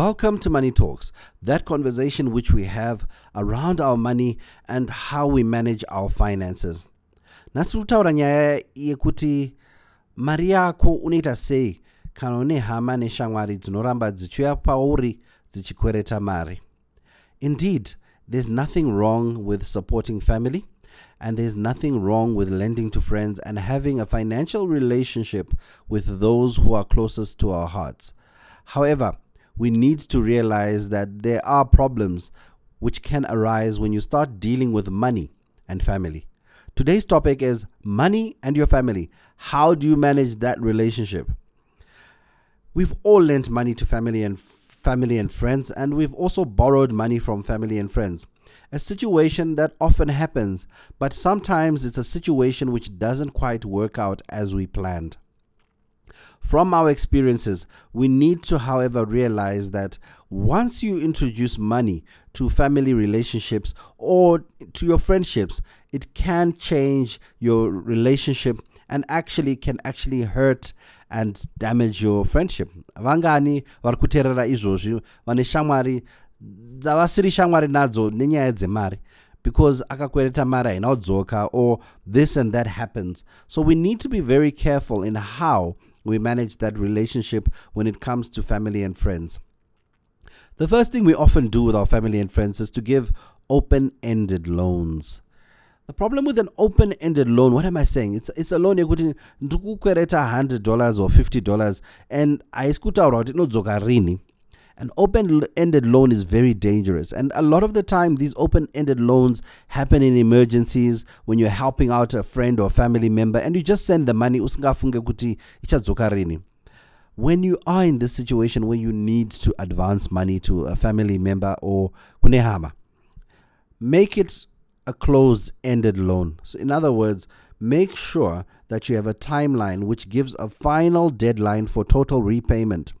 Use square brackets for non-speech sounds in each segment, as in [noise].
Welcome to Money Talks, that conversation which we have around our money and how we manage our finances. Nasirutaura nyaya yekuti mari yako unoita sei kana une hama neshamwari dzinoramba dzichiuya pauri dzichikwereta mari. Indeed, there's nothing wrong with supporting family and there's nothing wrong with lending to friends and having a financial relationship with those who are closest to our hearts. However, we need to realize that there are problems which can arise when you start dealing with money and family. Today's topic is money and your family. How do you manage that relationship? We've all lent money to family and family and friends and we've also borrowed money from family and friends. A situation that often happens, but sometimes it's a situation which doesn't quite work out as we planned. From our experiences, we need to, however, realize that once you introduce money to family relationships or to your friendships, it can change your relationship and actually can actually hurt and damage your friendship. Vangani vari kuteerera izvozvi vane shamwari dzavasiri shamwari nadzo nenyaya dzemari because akakwereta mari haina kudzoka or this and that happens. So we need to be very careful in how we manage that relationship when it comes to family and friends. The first thing we often do with our family and friends is to give open ended loans. The problem with an open ended loan, what am I saying? It's, it's a loan yekuti ndikukwereta $100 or $50 and i aisikutaura kuti inodzoka rini an open ended loan is very dangerous. And a lot of the time, these open ended loans happen in emergencies when you're helping out a friend or family member and you just send the money. When you are in this situation where you need to advance money to a family member or kunehama, make it a closed ended loan. So, in other words, make sure that you have a timeline which gives a final deadline for total repayment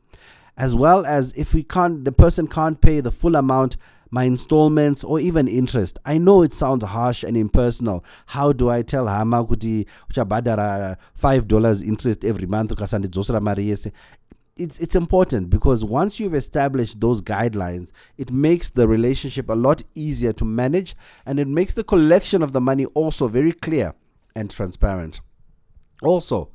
as well as if we can't the person can't pay the full amount my installments or even interest. I know it sounds harsh and impersonal. How do i tell hama kuti uchabhadhara 5 dollars interest every month ukasandidzosera mari yese it's, it's important because once you've established those guidelines, it makes the relationship a lot easier to manage and it makes the collection of the money also very clear and transparent. Also,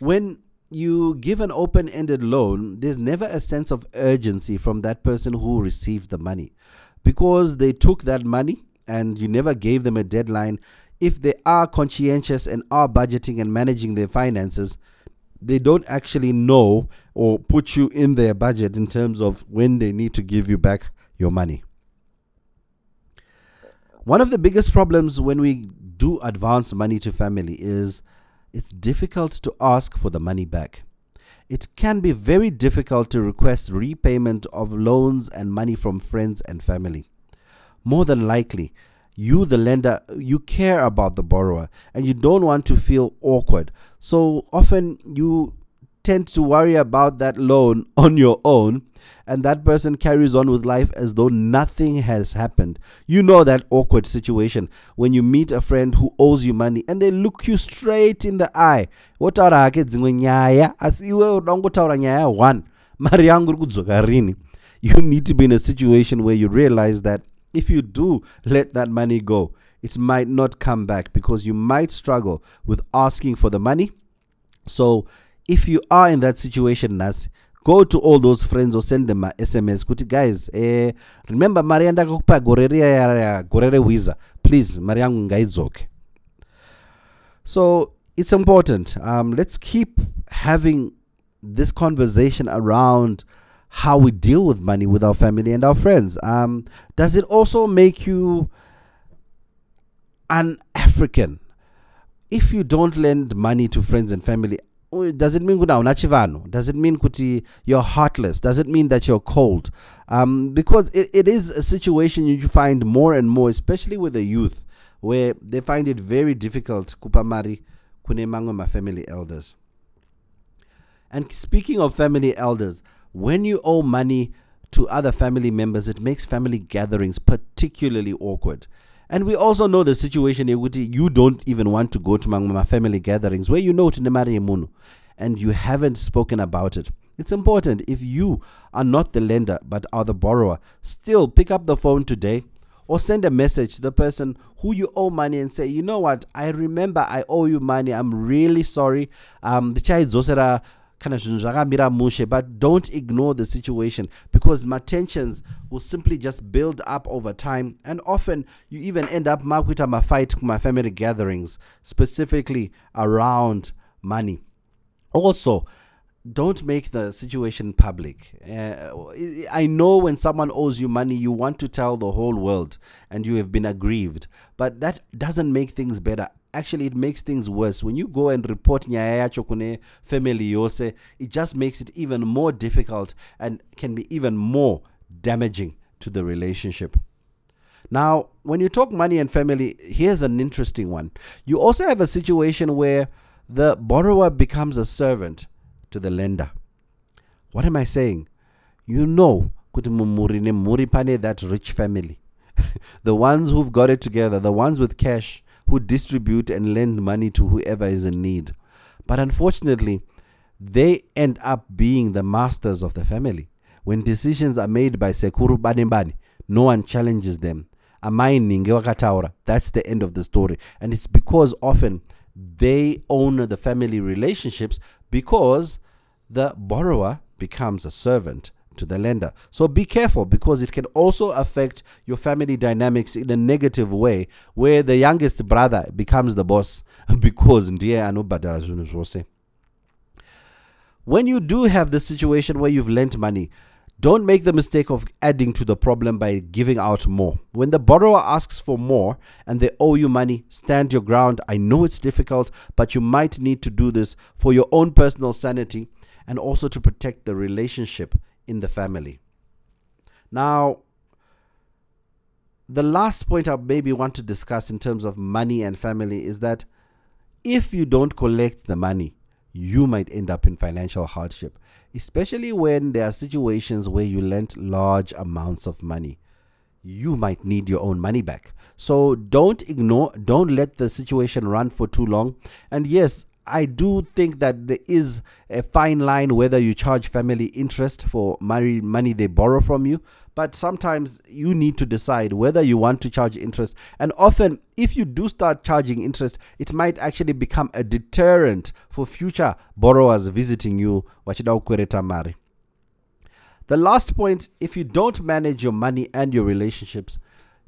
when you give an open ended loan, there's never a sense of urgency from that person who received the money because they took that money and you never gave them a deadline. If they are conscientious and are budgeting and managing their finances, they don't actually know or put you in their budget in terms of when they need to give you back your money. One of the biggest problems when we do advance money to family is it's difficult to ask for the money back. It can be very difficult to request repayment of loans and money from friends and family. More than likely, you, the lender, you care about the borrower and you don't want to feel awkward. So often you tend to worry about that loan [laughs] on your own and that person carries on with life as though nothing has happened. You know that awkward situation when you meet a friend who owes you money and they look you straight in the eye. Wotaura hake dzimwe nyaya asi iwe nyaya one [laughs] mari yangu iri kudzoka rini. [laughs] You need to be in a situation where you realize that if you do let that money go, it might not come back because you might struggle with asking for the money. So if you are in that situation nasi go to all those friends or send them a sms kuti guys eh, remember mari yandakakupa gore riya gore rehwiza please mari yangu ngaidzoke so it's important. Um, let's keep having this conversation around how we deal with money with our family and our friends. Um, does it also make you an african? If you don't lend money to friends and family does it mean kuti does it mean kuti you're heartless? Does it mean that you're cold? Um, because it, it is a situation you find more and more especially with the youth where they find it very difficult kupa mari kune mamwe mafamily elders. And speaking of family elders when you owe money to other family members it makes family gatherings particularly awkward and we also know the situation you don't even want to go to my family gatherings where you know to mari munu and you haven't spoken about it. It's important if you are not the lender but are the borrower, still pick up the phone today or send a message to the person who you owe money and say, you know what, I remember I owe you money. I'm really sorry. Um, the child kind of zvakamira mushe but don't ignore the situation because my tensions will simply just build up over time and often you even end up makuita mafight my family gatherings specifically around money. Also don't make the situation public. Uh, I know when someone owes you money, you want to tell the whole world and you have been aggrieved, but that doesn't make things better. Actually, it makes things worse. When you go and report nyaya kune family yose, it just makes it even more difficult and can be even more damaging to the relationship. Now, when you talk money and family, here's an interesting one. You also have a situation where the borrower becomes a servant to the lender. What am I saying? You know, muri pane that rich family. [laughs] the ones who've got it together, the ones with cash who distribute and lend money to whoever is in need. But unfortunately, they end up being the masters of the family. When decisions are made by Sekuru Banembani, no one challenges them. That's the end of the story. And it's because often they own the family relationships because the borrower becomes a servant to the lender. So be careful because it can also affect your family dynamics in a negative way where the youngest brother becomes the boss [laughs] because. When you do have the situation where you've lent money, don't make the mistake of adding to the problem by giving out more. When the borrower asks for more and they owe you money, stand your ground. I know it's difficult, but you might need to do this for your own personal sanity and also to protect the relationship in the family. Now, the last point I maybe want to discuss in terms of money and family is that if you don't collect the money, you might end up in financial hardship, especially when there are situations where you lent large amounts of money. You might need your own money back. So don't ignore, don't let the situation run for too long. And yes, I do think that there is a fine line whether you charge family interest for money money they borrow from you, but sometimes you need to decide whether you want to charge interest. And often, if you do start charging interest, it might actually become a deterrent for future borrowers visiting you. The last point if you don't manage your money and your relationships,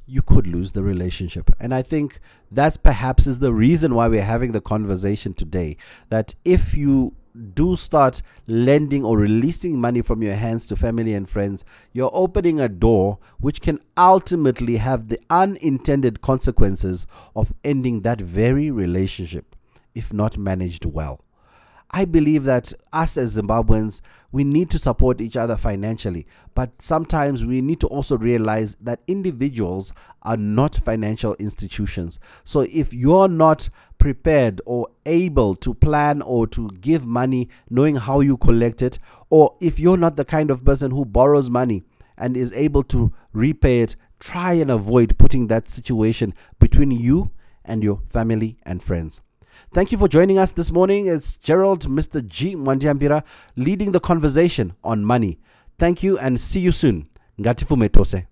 you could lose the relationship. And I think that's perhaps is the reason why we're having the conversation today. That if you do start lending or releasing money from your hands to family and friends, you're opening a door which can ultimately have the unintended consequences of ending that very relationship if not managed well. I believe that us as Zimbabweans, we need to support each other financially, but sometimes we need to also realize that individuals are not financial institutions. So if you're not prepared or able to plan or to give money knowing how you collect it, or if you're not the kind of person who borrows money and is able to repay it, try and avoid putting that situation between you and your family and friends. Thank you for joining us this morning. It's Gerald, Mr. G. Mwandiambira, leading the conversation on money. Thank you and see you soon. Ngatifume tose.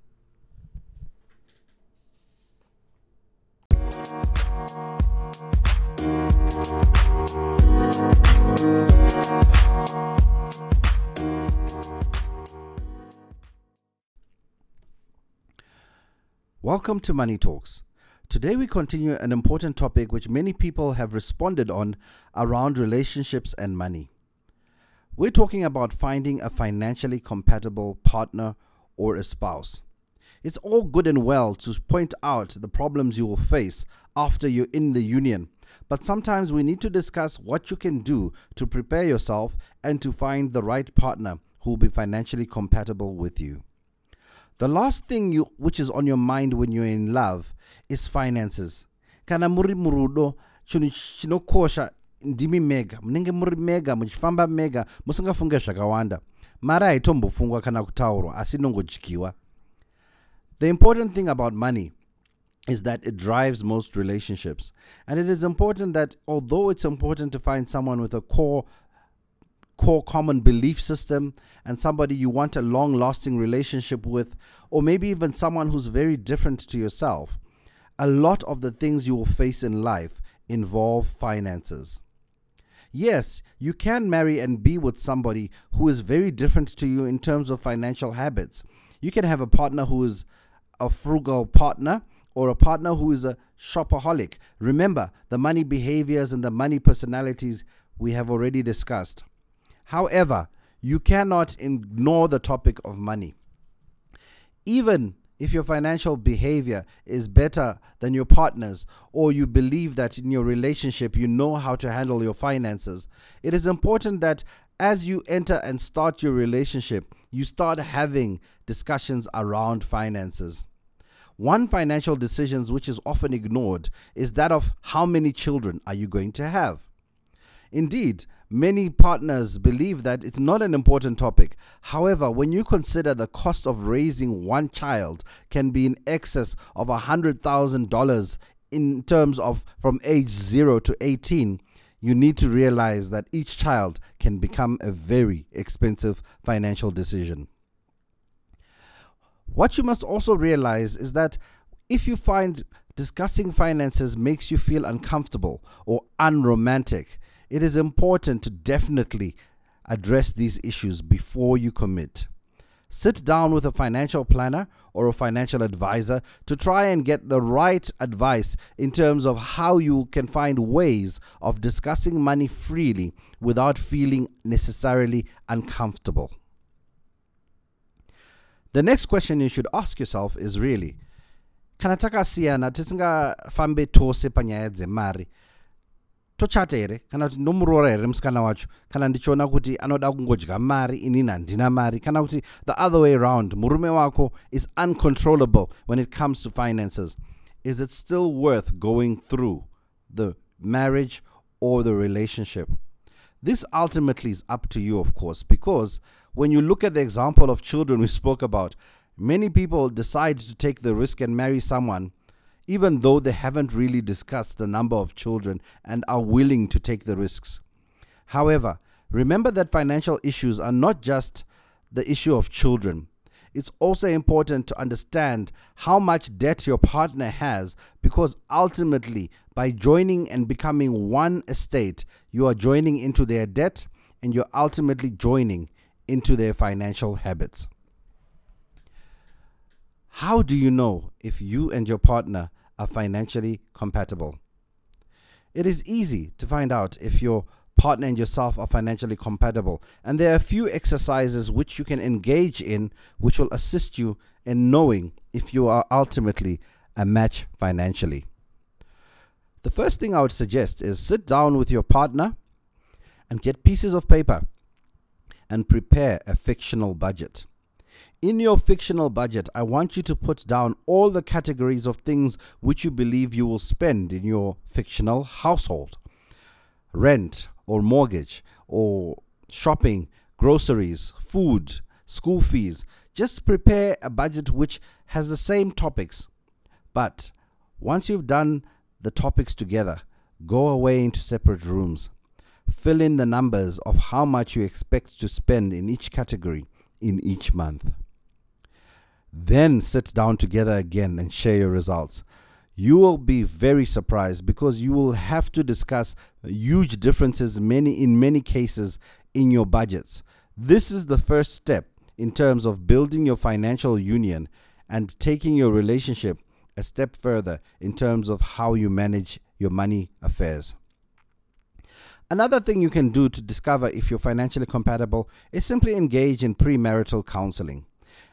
Welcome to Money Talks. Today, we continue an important topic which many people have responded on around relationships and money. We're talking about finding a financially compatible partner or a spouse. It's all good and well to point out the problems you will face after you're in the union, but sometimes we need to discuss what you can do to prepare yourself and to find the right partner who will be financially compatible with you. The last thing you, which is on your mind when you're in love is finances. Kana muri murudo chinhu chinokosha ndimi mega. Munenge muri mega muchifamba mega musingafunge zvakawanda mari haitombofungwa kana kutaurwa asi inongodyiwa the important thing about money is that it drives most relationships. And it is important that although it's important to find someone with a core core common belief system and somebody you want a long lasting relationship with, or maybe even someone who's very different to yourself, a lot of the things you will face in life involve finances. Yes, you can marry and be with somebody who is very different to you in terms of financial habits. You can have a partner who is a frugal partner or a partner who is a shopaholic. Remember, the money behaviors and the money personalities we have already discussed. However, you cannot ignore the topic of money. Even if your financial behavior is better than your partner's, or you believe that in your relationship you know how to handle your finances, it is important that as you enter and start your relationship, you start having discussions around finances. One financial decision which is often ignored is that of how many children are you going to have. Indeed, many partners believe that it's not an important topic. However, when you consider the cost of raising one child can be in excess of $100,000 in terms of from age 0 to 18, you need to realize that each child can become a very expensive financial decision. What you must also realize is that if you find discussing finances makes you feel uncomfortable or unromantic, it is important to definitely address these issues before you commit. Sit down with a financial planner or a financial advisor to try and get the right advice in terms of how you can find ways of discussing money freely without feeling necessarily uncomfortable. The next question you should ask yourself is really kana takasiyana tisingafambe tose panyaya dzemari tochata here. Kana kuti ndomuroora here musikana wacho. Kana ndichiona kuti anoda kungodya mari inini handina mari. Kana kuti the other way around murume wako is uncontrollable when it comes to finances. Is it still worth going through the marriage or the relationship? This ultimately is up to you of course because when you look at the example of children we spoke about many people decide to take the risk and marry someone even though they haven't really discussed the number of children and are willing to take the risks. However, remember that financial issues are not just the issue of children. It's also important to understand how much debt your partner has because ultimately, by joining and becoming one estate, you are joining into their debt and you're ultimately joining into their financial habits. How do you know if you and your partner are financially compatible. It is easy to find out if your partner and yourself are financially compatible, and there are a few exercises which you can engage in which will assist you in knowing if you are ultimately a match financially. The first thing I would suggest is sit down with your partner and get pieces of paper and prepare a fictional budget. In your fictional budget, I want you to put down all the categories of things which you believe you will spend in your fictional household rent or mortgage or shopping, groceries, food, school fees. Just prepare a budget which has the same topics. But once you've done the topics together, go away into separate rooms. Fill in the numbers of how much you expect to spend in each category in each month. Then sit down together again and share your results. You will be very surprised because you will have to discuss huge differences many in many cases in your budgets. This is the first step in terms of building your financial union and taking your relationship a step further in terms of how you manage your money affairs. Another thing you can do to discover if you're financially compatible is simply engage in premarital counseling.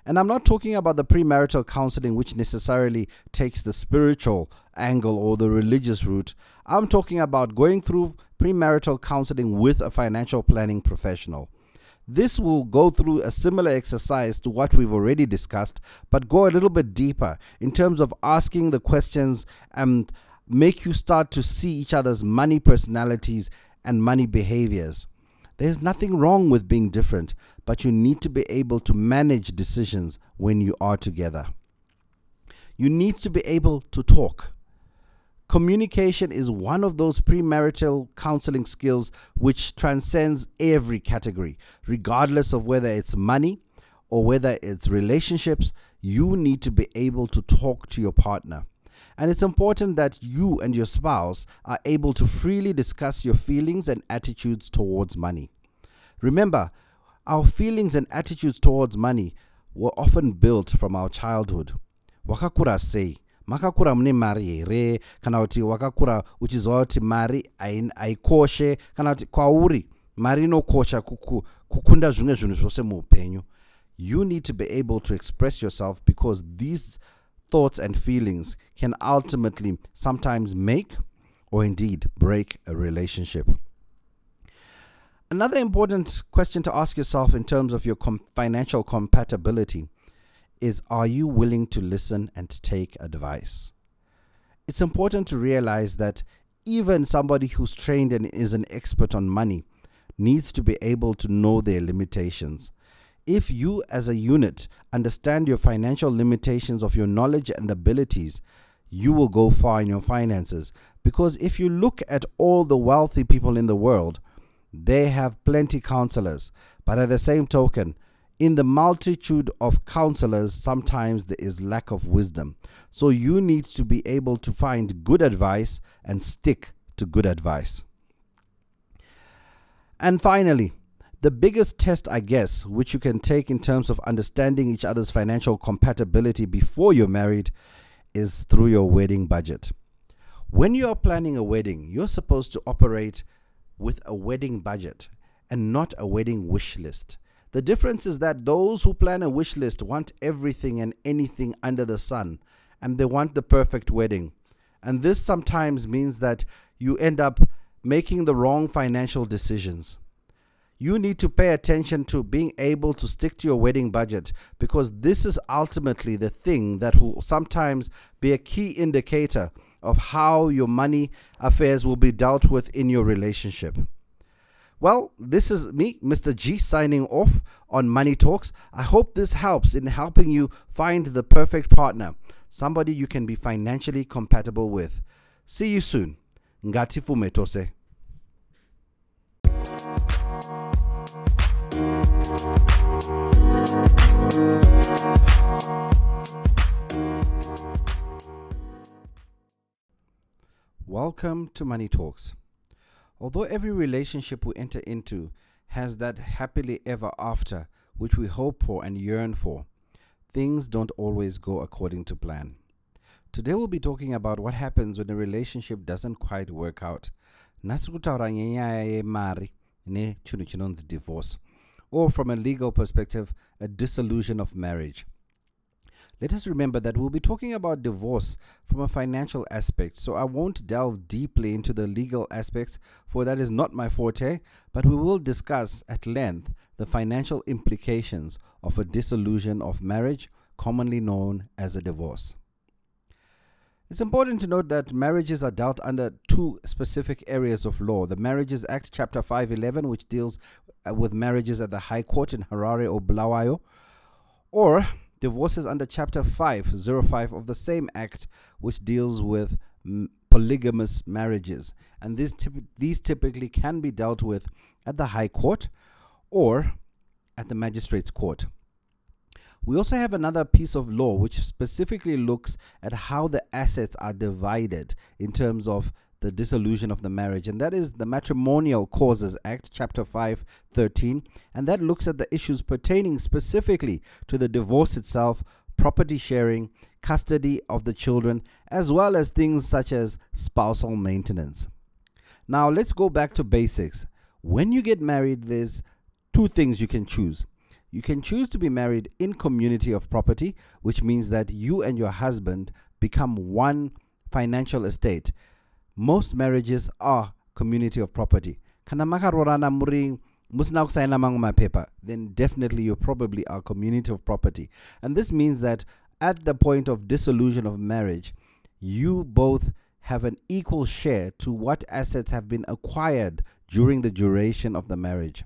And I'm not talking about the premarital counseling, which necessarily takes the spiritual angle or the religious route. I'm talking about going through premarital counseling with a financial planning professional. This will go through a similar exercise to what we've already discussed, but go a little bit deeper in terms of asking the questions and make you start to see each other's money personalities and money behaviors. There's nothing wrong with being different, but you need to be able to manage decisions when you are together. You need to be able to talk. Communication is one of those premarital counseling skills which transcends every category, regardless of whether it's money or whether it's relationships. You need to be able to talk to your partner. And it's important that you and your spouse are able to freely discuss your feelings and attitudes towards money. Remember, our feelings and attitudes towards money were often built from our childhood. Wakakura say, makakura mune mari here kana kuti wakakura uchiziva kuti mari haikoshe kana kuti kwauri mari inokosha kukunda zvimwe zvinhu zvose muupenyu you need to be able to express yourself because these thoughts and feelings can ultimately sometimes make or indeed break a relationship. Another important question to ask yourself in terms of your com- financial compatibility is Are you willing to listen and take advice? It's important to realize that even somebody who's trained and is an expert on money needs to be able to know their limitations. If you, as a unit, understand your financial limitations of your knowledge and abilities, you will go far in your finances. Because if you look at all the wealthy people in the world, they have plenty counselors. But at the same token, in the multitude of counselors, sometimes there is lack of wisdom. So you need to be able to find good advice and stick to good advice. And finally, the biggest test, I guess, which you can take in terms of understanding each other's financial compatibility before you're married is through your wedding budget. When you are planning a wedding, you're supposed to operate with a wedding budget and not a wedding wish list. The difference is that those who plan a wish list want everything and anything under the sun, and they want the perfect wedding. And this sometimes means that you end up making the wrong financial decisions you need to pay attention to being able to stick to your wedding budget because this is ultimately the thing that will sometimes be a key indicator of how your money affairs will be dealt with in your relationship. Well, this is me, Mr. G, signing off on Money Talks. I hope this helps in helping you find the perfect partner, somebody you can be financially compatible with. See you soon. Ngati fumetose. Welcome to Money Talks. Although every relationship we enter into has that happily ever after which we hope for and yearn for, things don't always go according to plan. Today we'll be talking about what happens when a relationship doesn't quite work out. divorce or from a legal perspective, a dissolution of marriage. Let us remember that we'll be talking about divorce from a financial aspect, so I won't delve deeply into the legal aspects, for that is not my forte, but we will discuss at length the financial implications of a dissolution of marriage, commonly known as a divorce. It's important to note that marriages are dealt under two specific areas of law. The Marriages Act, Chapter 511, which deals uh, with marriages at the High Court in Harare or Bulawayo, or divorces under Chapter 505 of the same Act, which deals with m- polygamous marriages. And these, typ- these typically can be dealt with at the High Court or at the Magistrates Court. We also have another piece of law which specifically looks at how the assets are divided in terms of the dissolution of the marriage, and that is the Matrimonial Causes Act, Chapter 5, 13, and that looks at the issues pertaining specifically to the divorce itself, property sharing, custody of the children, as well as things such as spousal maintenance. Now, let's go back to basics. When you get married, there's two things you can choose. You can choose to be married in community of property, which means that you and your husband become one financial estate most marriages are community of property. Kana makarorana muri musina kusaina mangu mapepa then definitely you probably are community of property. And this means that at the point of dissolution of marriage you both have an equal share to what assets have been acquired during the duration of the marriage.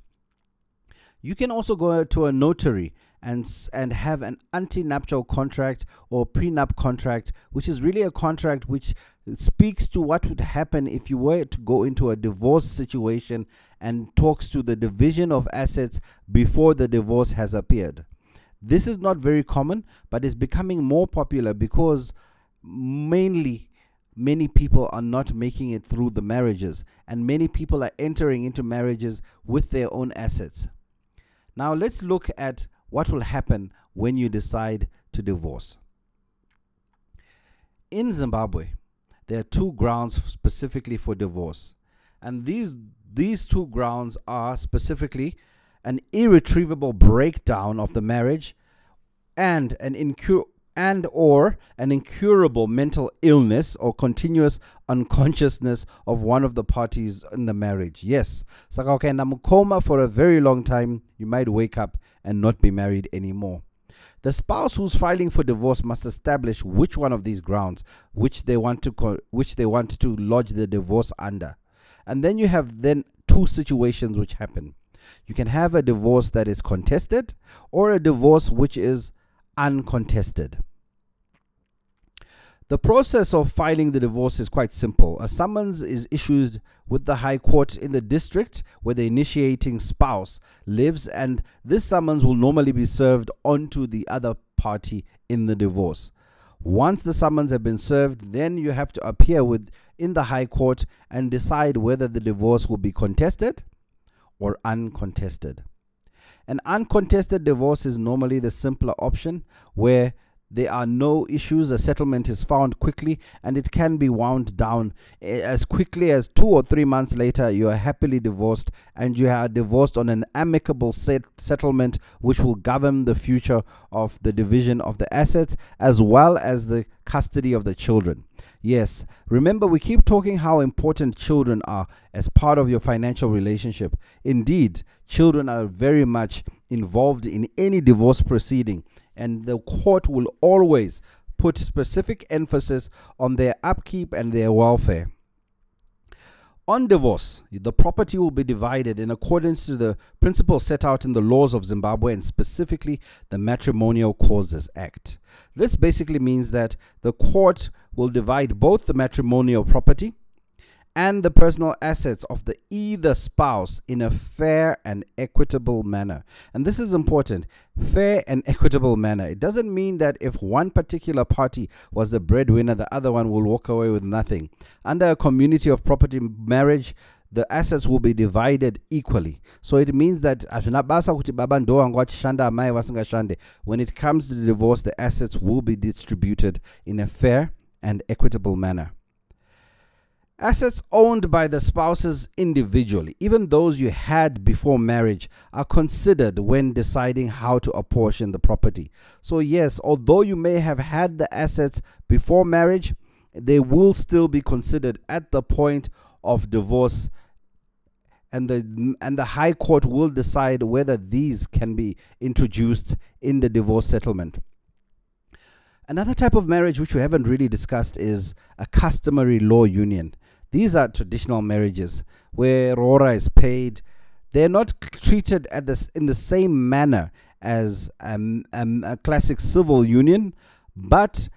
You can also go to a notary and and have an antenuptial contract or prenup contract, which is really a contract which speaks to what would happen if you were to go into a divorce situation and talks to the division of assets before the divorce has appeared. This is not very common, but is becoming more popular because mainly many people are not making it through the marriages, and many people are entering into marriages with their own assets. Now, let's look at what will happen when you decide to divorce. In Zimbabwe, there are two grounds specifically for divorce, and these these two grounds are specifically an irretrievable breakdown of the marriage and an incur- and or an incurable mental illness or continuous unconsciousness of one of the parties in the marriage. Yes. Saka okay, coma for a very long time, you might wake up and not be married anymore. The spouse who's filing for divorce must establish which one of these grounds which they want to co- which they want to lodge the divorce under. And then you have then two situations which happen. You can have a divorce that is contested or a divorce which is uncontested. The process of filing the divorce is quite simple. A summons is issued with the High Court in the district where the initiating spouse lives, and this summons will normally be served onto the other party in the divorce. Once the summons have been served, then you have to appear with in the High Court and decide whether the divorce will be contested or uncontested. An uncontested divorce is normally the simpler option where there are no issues, a settlement is found quickly, and it can be wound down as quickly as two or three months later. You are happily divorced, and you are divorced on an amicable set settlement which will govern the future of the division of the assets as well as the custody of the children. Yes, remember, we keep talking how important children are as part of your financial relationship. Indeed, children are very much involved in any divorce proceeding and the court will always put specific emphasis on their upkeep and their welfare. On divorce, the property will be divided in accordance to the principles set out in the laws of Zimbabwe and specifically the Matrimonial Causes Act. This basically means that the court will divide both the matrimonial property and the personal assets of the either spouse in a fair and equitable manner. And this is important fair and equitable manner. It doesn't mean that if one particular party was the breadwinner, the other one will walk away with nothing. Under a community of property marriage, the assets will be divided equally. So it means that when it comes to the divorce, the assets will be distributed in a fair and equitable manner. Assets owned by the spouses individually, even those you had before marriage, are considered when deciding how to apportion the property. So, yes, although you may have had the assets before marriage, they will still be considered at the point of divorce and the and the high court will decide whether these can be introduced in the divorce settlement another type of marriage which we haven't really discussed is a customary law union these are traditional marriages where Rora is paid. They're not treated at this in the same manner as um, um, a classic civil union, but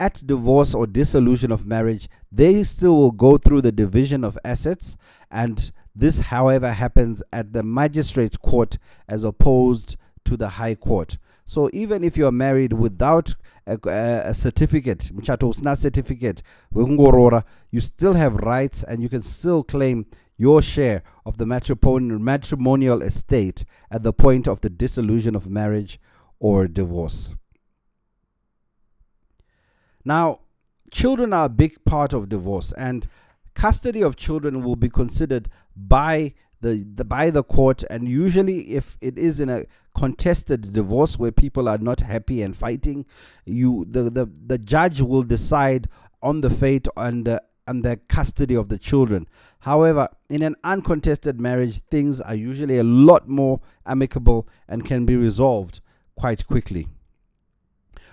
at divorce or dissolution of marriage, they still will go through the division of assets, and this, however, happens at the magistrate's court as opposed to the high court. So even if you're married without a, a, certificate, mchato usina certificate, you still have rights and you can still claim your share of the matrimonial estate at the point of the dissolution of marriage or divorce. Now, children are a big part of divorce, and custody of children will be considered by the, the by the court. And usually if it is in a contested divorce where people are not happy and fighting you the the, the judge will decide on the fate and the and the custody of the children. However in an uncontested marriage things are usually a lot more amicable and can be resolved quite quickly.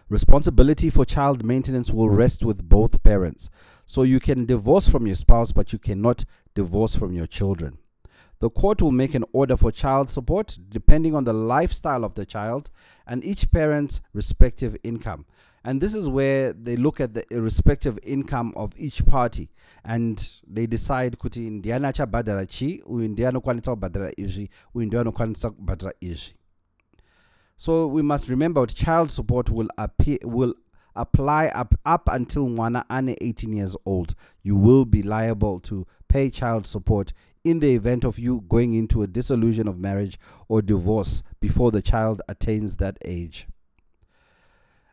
Responsibility for child maintenance will rest with both parents. So you can divorce from your spouse but you cannot divorce from your children the court will make an order for child support depending on the lifestyle of the child and each parent's respective income. And this is where they look at the respective income of each party and they decide kuti ndiani achabhadhara chi? Uyu ndiye anokwanisa kubhadhara izvi uyu ndiye anokwanisa kubhadhara izvi so we must remember that child support will appear will apply up, up until mwana ane 18 years old. You will be liable to pay child support in the event of you going into a dissolution of marriage or divorce before the child attains that age.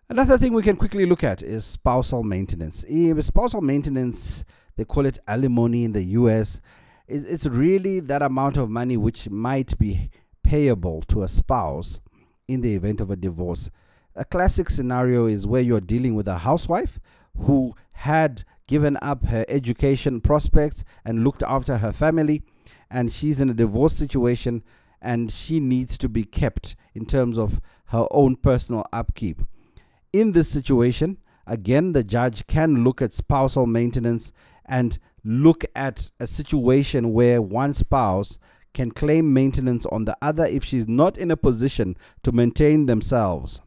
Another thing we can quickly look at is spousal maintenance. Spousal maintenance, they call it alimony in the US. It's really that amount of money which might be payable to a spouse in the event of a divorce. A classic scenario is where you're dealing with a housewife who had given up her education prospects and looked after her family, and she's in a divorce situation and she needs to be kept in terms of her own personal upkeep. In this situation, again, the judge can look at spousal maintenance and look at a situation where one spouse can claim maintenance on the other if she's not in a position to maintain themselves.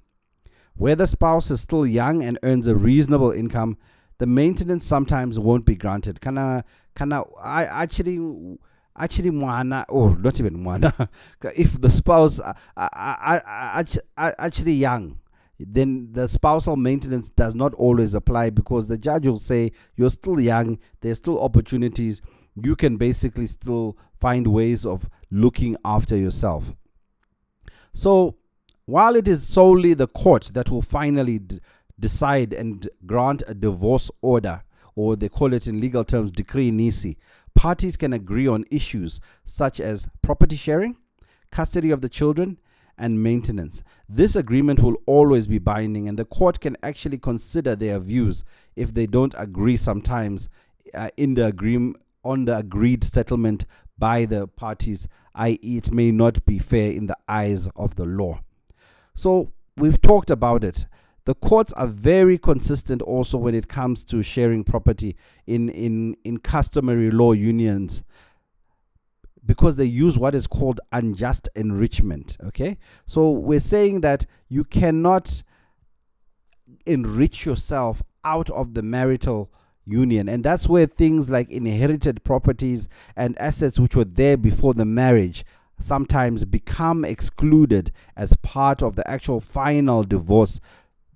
Where the spouse is still young and earns a reasonable income, the maintenance sometimes won't be granted. Kana kana I actually actually mwana or not even mwana. [laughs] If the spouse uh, uh, uh, actually young then the spousal maintenance does not always apply because the judge will say you're still young there's still opportunities. You can basically still find ways of looking after yourself. So while it is solely the court that will finally decide and grant a divorce order, or they call it in legal terms decree nisi, parties can agree on issues such as property sharing, custody of the children, and maintenance. This agreement will always be binding, and the court can actually consider their views if they don't agree sometimes uh, in the agreement on the agreed settlement by the parties, i.e., it may not be fair in the eyes of the law. So, we've talked about it. The courts are very consistent also when it comes to sharing property in, in, in customary law unions because they use what is called unjust enrichment. Okay, so we're saying that you cannot enrich yourself out of the marital union, and that's where things like inherited properties and assets which were there before the marriage sometimes become excluded as part of the actual final divorce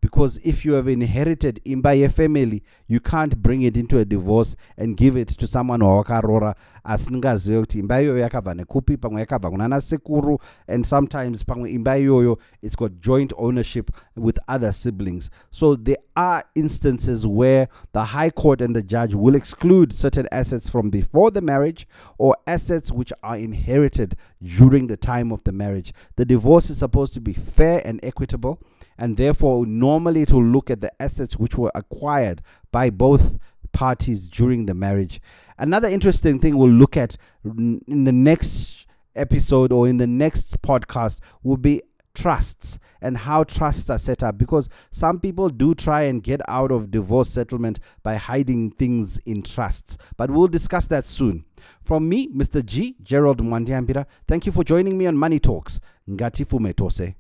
because if you have inherited in by a family you can't bring it into a divorce and give it to someone wawakarora asingazive kuti imba iyoyo yakabva nekupi pamwe yakabva kunana sekuru and sometimes pamwe imba iyoyo it's got joint ownership with other siblings. So there are instances where the high court and the judge will exclude certain assets from before the marriage or assets which are inherited during the time of the marriage. The divorce is supposed to be fair and equitable and therefore normally will look at the assets which were acquired by both parties during the marriage. Another interesting thing we'll look at in the next episode or in the next podcast will be trusts and how trusts are set up because some people do try and get out of divorce settlement by hiding things in trusts but we'll discuss that soon. From me mr g gerald mwandiambira thank you for joining me on money talks. Ngati fumetose